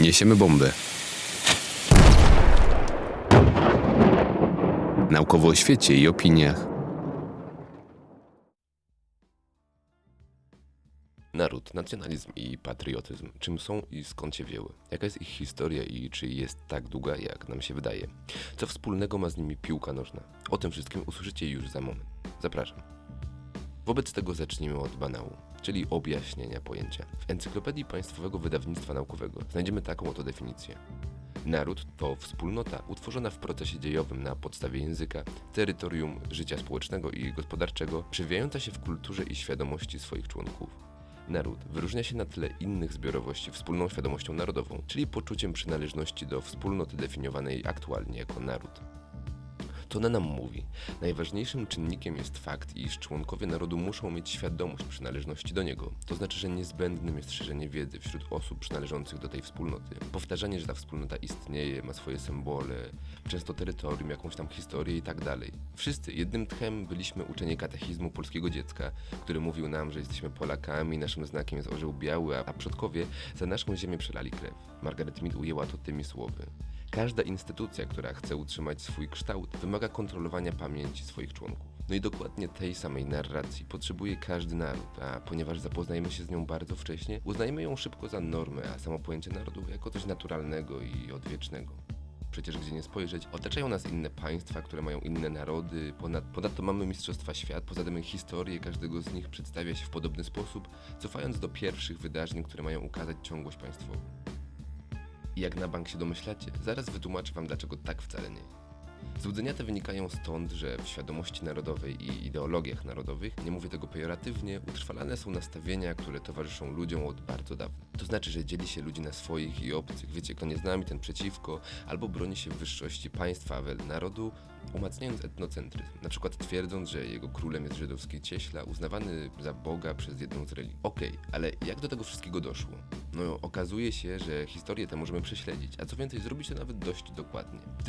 Niesiemy bombę. Naukowo o świecie i opiniach. Naród, nacjonalizm i patriotyzm. Czym są i skąd się wzięły? Jaka jest ich historia i czy jest tak długa, jak nam się wydaje? Co wspólnego ma z nimi piłka nożna? O tym wszystkim usłyszycie już za moment. Zapraszam. Wobec tego zacznijmy od banału, czyli objaśnienia pojęcia. W Encyklopedii Państwowego Wydawnictwa Naukowego znajdziemy taką oto definicję. Naród to wspólnota utworzona w procesie dziejowym na podstawie języka, terytorium, życia społecznego i gospodarczego, przewijająca się w kulturze i świadomości swoich członków. Naród wyróżnia się na tle innych zbiorowości wspólną świadomością narodową, czyli poczuciem przynależności do wspólnoty definiowanej aktualnie jako naród. To ona nam mówi. Najważniejszym czynnikiem jest fakt, iż członkowie narodu muszą mieć świadomość przynależności do niego. To znaczy, że niezbędnym jest szerzenie wiedzy wśród osób przynależących do tej wspólnoty. Powtarzanie, że ta wspólnota istnieje, ma swoje symbole, często terytorium, jakąś tam historię i tak dalej. Wszyscy jednym tchem byliśmy uczeni katechizmu polskiego dziecka, który mówił nam, że jesteśmy Polakami, naszym znakiem jest orzeł biały, a przodkowie za naszą ziemię przelali krew. Margaret Mead ujęła to tymi słowy. Każda instytucja, która chce utrzymać swój kształt, wymaga kontrolowania pamięci swoich członków. No i dokładnie tej samej narracji potrzebuje każdy naród, a ponieważ zapoznajemy się z nią bardzo wcześnie, uznajemy ją szybko za normę, a samo pojęcie narodu jako coś naturalnego i odwiecznego. Przecież gdzie nie spojrzeć, otaczają nas inne państwa, które mają inne narody, ponad, ponadto mamy Mistrzostwa Świat, poza tym historię każdego z nich przedstawia się w podobny sposób, cofając do pierwszych wydarzeń, które mają ukazać ciągłość państwową. I jak na bank się domyślacie, zaraz wytłumaczę wam dlaczego tak wcale nie jest. Złudzenia te wynikają stąd, że w świadomości narodowej i ideologiach narodowych, nie mówię tego pejoratywnie, utrwalane są nastawienia, które towarzyszą ludziom od bardzo dawna. To znaczy, że dzieli się ludzi na swoich i obcych, wiecie, kto nie z nami, ten przeciwko, albo broni się wyższości państwa, narodu, umacniając etnocentryzm, na przykład twierdząc, że jego królem jest żydowski cieśla, uznawany za Boga przez jedną z religii. Okej, okay, ale jak do tego wszystkiego doszło? No, okazuje się, że historię tę możemy prześledzić, a co więcej, zrobić to nawet dość dokładnie. W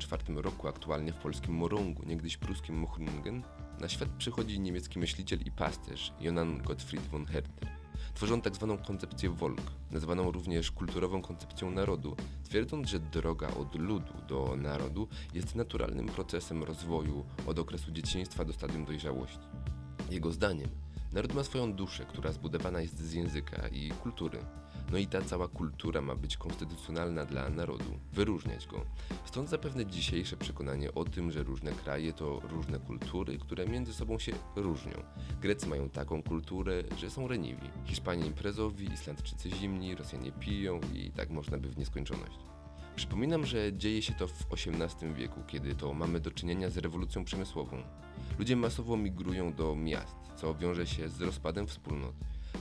1744 roku, aktualnie w polskim Morągu, niegdyś pruskim Muchringen, na świat przychodzi niemiecki myśliciel i pasterz Johann Gottfried von Herder. Tworzą tak zwaną koncepcję Volk, nazywaną również kulturową koncepcją narodu, twierdząc, że droga od ludu do narodu jest naturalnym procesem rozwoju od okresu dzieciństwa do stadium dojrzałości. Jego zdaniem, naród ma swoją duszę, która zbudowana jest z języka i kultury. No i ta cała kultura ma być konstytucjonalna dla narodu, wyróżniać go. Stąd zapewne dzisiejsze przekonanie o tym, że różne kraje to różne kultury, które między sobą się różnią. Grecy mają taką kulturę, że są reniwi. Hiszpanie imprezowi, Islandczycy zimni, Rosjanie piją i tak można by w nieskończoność. Przypominam, że dzieje się to w XVIII wieku, kiedy to mamy do czynienia z rewolucją przemysłową. Ludzie masowo migrują do miast, co wiąże się z rozpadem wspólnot.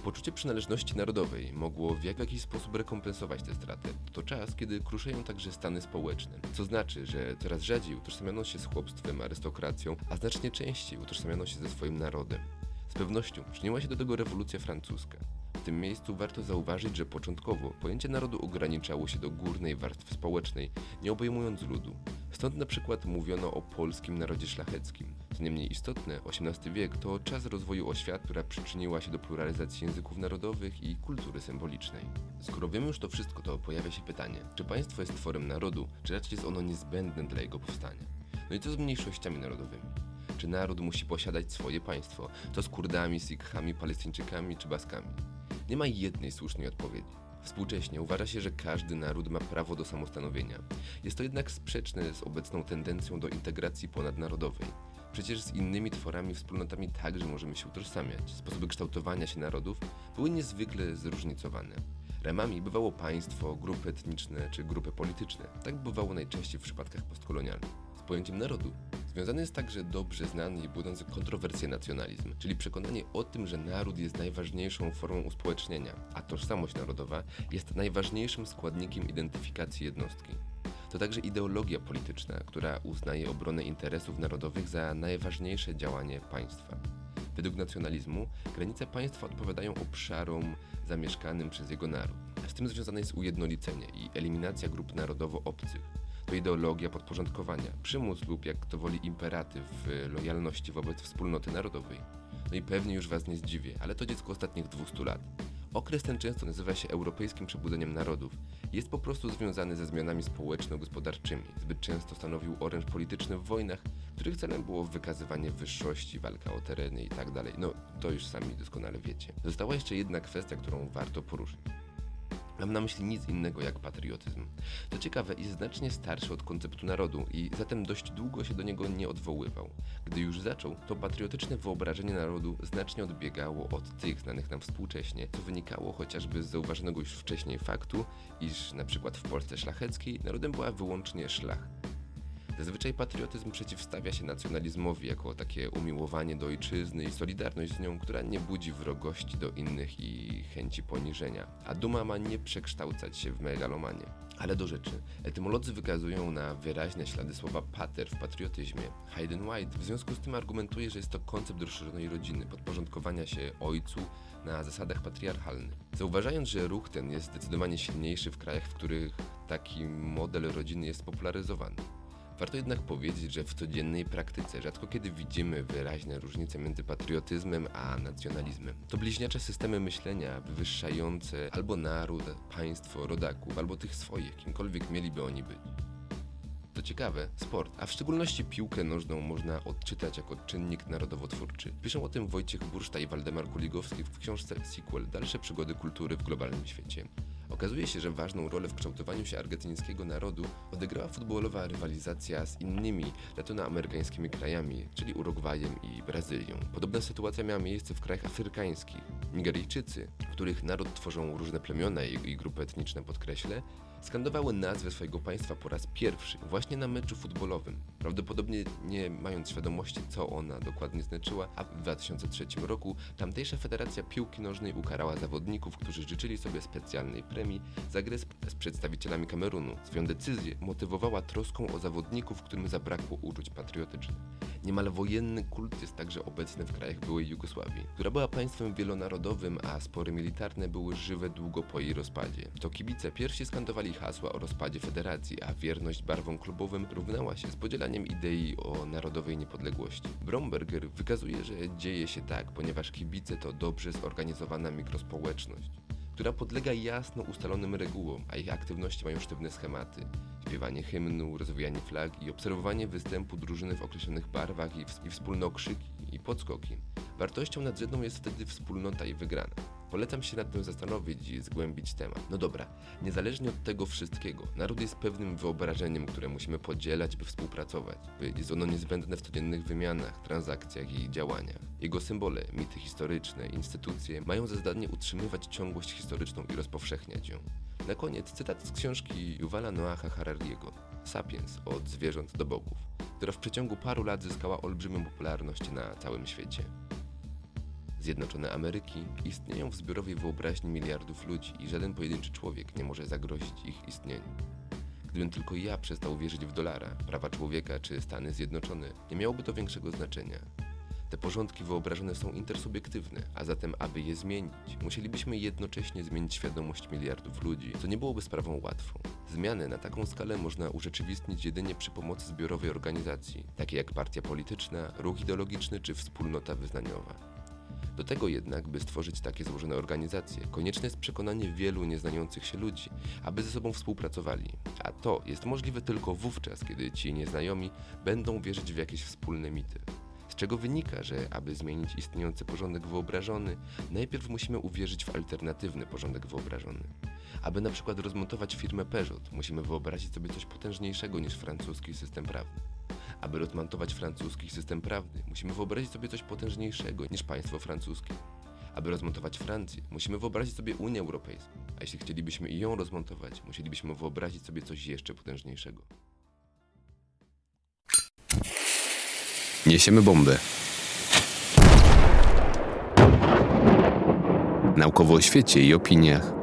Poczucie przynależności narodowej mogło w jakiś sposób rekompensować tę stratę. To czas, kiedy kruszeją także stany społeczne, co znaczy, że coraz rzadziej utożsamiano się z chłopstwem, arystokracją, a znacznie częściej utożsamiano się ze swoim narodem. Z pewnością przyczyniła się do tego rewolucja francuska. W tym miejscu warto zauważyć, że początkowo pojęcie narodu ograniczało się do górnej warstwy społecznej, nie obejmując ludu. Stąd na przykład mówiono o polskim narodzie szlacheckim. Co niemniej istotne, XVIII wiek to czas rozwoju oświat, która przyczyniła się do pluralizacji języków narodowych i kultury symbolicznej. Skoro wiemy już to wszystko, to pojawia się pytanie, czy państwo jest tworem narodu, czy raczej jest ono niezbędne dla jego powstania? No i co z mniejszościami narodowymi? Czy naród musi posiadać swoje państwo? To z Kurdami, Sikhami, Palestyńczykami czy Baskami? Nie ma jednej słusznej odpowiedzi. Współcześnie uważa się, że każdy naród ma prawo do samostanowienia. Jest to jednak sprzeczne z obecną tendencją do integracji ponadnarodowej. Przecież z innymi tworami, wspólnotami także możemy się utożsamiać. Sposoby kształtowania się narodów były niezwykle zróżnicowane. Ramami bywało państwo, grupy etniczne czy grupy polityczne. Tak bywało najczęściej w przypadkach postkolonialnych. Z pojęciem narodu Związany jest także dobrze znany i budzący kontrowersję nacjonalizm, czyli przekonanie o tym, że naród jest najważniejszą formą uspołecznienia, a tożsamość narodowa jest najważniejszym składnikiem identyfikacji jednostki. To także ideologia polityczna, która uznaje obronę interesów narodowych za najważniejsze działanie państwa. Według nacjonalizmu granice państwa odpowiadają obszarom zamieszkanym przez jego naród. Z tym związane jest ujednolicenie i eliminacja grup narodowo obcych to ideologia podporządkowania, przymus lub jak to woli imperatyw lojalności wobec wspólnoty narodowej. No i pewnie już was nie zdziwię, ale to dziecko ostatnich 200 lat. Okres ten często nazywa się europejskim przebudzeniem narodów. Jest po prostu związany ze zmianami społeczno-gospodarczymi. Zbyt często stanowił oręż polityczny w wojnach, których celem było wykazywanie wyższości, walka o tereny itd. No, to już sami doskonale wiecie. Została jeszcze jedna kwestia, którą warto poruszyć. Mam na myśli nic innego jak patriotyzm. To ciekawe, jest znacznie starszy od konceptu narodu i zatem dość długo się do niego nie odwoływał. Gdy już zaczął, to patriotyczne wyobrażenie narodu znacznie odbiegało od tych znanych nam współcześnie, co wynikało chociażby z zauważonego już wcześniej faktu, iż na przykład w Polsce szlacheckiej narodem była wyłącznie szlach. Zazwyczaj patriotyzm przeciwstawia się nacjonalizmowi jako takie umiłowanie do ojczyzny i solidarność z nią, która nie budzi wrogości do innych i chęci poniżenia, a duma ma nie przekształcać się w megalomanię. Ale do rzeczy. Etymolodzy wykazują na wyraźne ślady słowa pater w patriotyzmie. Hayden White w związku z tym argumentuje, że jest to koncept rozszerzonej rodziny, podporządkowania się ojcu na zasadach patriarchalnych. Zauważając, że ruch ten jest zdecydowanie silniejszy w krajach, w których taki model rodziny jest popularyzowany. Warto jednak powiedzieć, że w codziennej praktyce rzadko kiedy widzimy wyraźne różnice między patriotyzmem a nacjonalizmem. To bliźniacze systemy myślenia wywyższające albo naród, państwo, rodaków, albo tych swoich, kimkolwiek mieliby oni być. To ciekawe, sport, a w szczególności piłkę nożną można odczytać jako czynnik narodowotwórczy. Piszą o tym Wojciech Burszta i Waldemar Kuligowski w książce Sequel Dalsze przygody kultury w globalnym świecie. Okazuje się, że ważną rolę w kształtowaniu się argentyńskiego narodu odegrała futbolowa rywalizacja z innymi latynoamerykańskimi krajami, czyli Urugwajem i Brazylią. Podobna sytuacja miała miejsce w krajach afrykańskich. Nigeryjczycy, których naród tworzą różne plemiona i, i grupy etniczne podkreślę, skandowały nazwę swojego państwa po raz pierwszy właśnie na meczu futbolowym. Prawdopodobnie nie mając świadomości, co ona dokładnie znaczyła, a w 2003 roku tamtejsza Federacja Piłki Nożnej ukarała zawodników, którzy życzyli sobie specjalnej premii za grę z, przedstawicielami Kamerunu. Swoją decyzję motywowała troską o zawodników, którym zabrakło uczuć patriotycznych. Niemal wojenny kult jest także obecny w krajach byłej Jugosławii, która była państwem wielonarodowym, a spory militarne były żywe długo po jej rozpadzie. To kibice pierwsi skandowali hasła o rozpadzie federacji, a wierność barwom klubowym równała się z podzielaniem idei o narodowej niepodległości. Bromberger wykazuje, że dzieje się tak, ponieważ kibice to dobrze zorganizowana mikrospołeczność która podlega jasno ustalonym regułom, a ich aktywności mają sztywne schematy. Śpiewanie hymnu, rozwijanie flag i obserwowanie występu drużyny w określonych barwach i, w, i wspólne okrzyki i podskoki. Wartością nadrzędną jest wtedy wspólnota i wygrana. Polecam się nad tym zastanowić i zgłębić temat. No dobra, niezależnie od tego wszystkiego, naród jest pewnym wyobrażeniem, które musimy podzielać, by współpracować. Jest ono niezbędne w codziennych wymianach, transakcjach i działaniach. Jego symbole, mity historyczne, instytucje mają za zadanie utrzymywać ciągłość historyczną i rozpowszechniać ją. Na koniec cytat z książki Yuvala Noaha Harariego Sapiens od zwierząt do bogów, która w przeciągu paru lat zyskała olbrzymią popularność na całym świecie. Zjednoczone Ameryki istnieją w zbiorowej wyobraźni miliardów ludzi i żaden pojedynczy człowiek nie może zagrozić ich istnieniu. Gdybym tylko ja przestał wierzyć w dolara, prawa człowieka czy Stany Zjednoczone, nie miałoby to większego znaczenia. Te porządki wyobrażone są intersubiektywne, a zatem, aby je zmienić, musielibyśmy jednocześnie zmienić świadomość miliardów ludzi, co nie byłoby sprawą łatwą. Zmiany na taką skalę można urzeczywistnić jedynie przy pomocy zbiorowej organizacji, takiej jak partia polityczna, ruch ideologiczny czy wspólnota wyznaniowa. Do tego jednak, by stworzyć takie złożone organizacje, konieczne jest przekonanie wielu nieznających się ludzi, aby ze sobą współpracowali. A to jest możliwe tylko wówczas, kiedy ci nieznajomi będą wierzyć w jakieś wspólne mity. Z czego wynika, że aby zmienić istniejący porządek wyobrażony, najpierw musimy uwierzyć w alternatywny porządek wyobrażony. Aby na przykład rozmontować firmę Peugeot, musimy wyobrazić sobie coś potężniejszego niż francuski system prawny. Aby rozmontować francuski system prawny, musimy wyobrazić sobie coś potężniejszego niż państwo francuskie. Aby rozmontować Francję, musimy wyobrazić sobie Unię Europejską, a jeśli chcielibyśmy ją rozmontować, musielibyśmy wyobrazić sobie coś jeszcze potężniejszego. Niesiemy bombę. Naukowo o świecie i opiniach.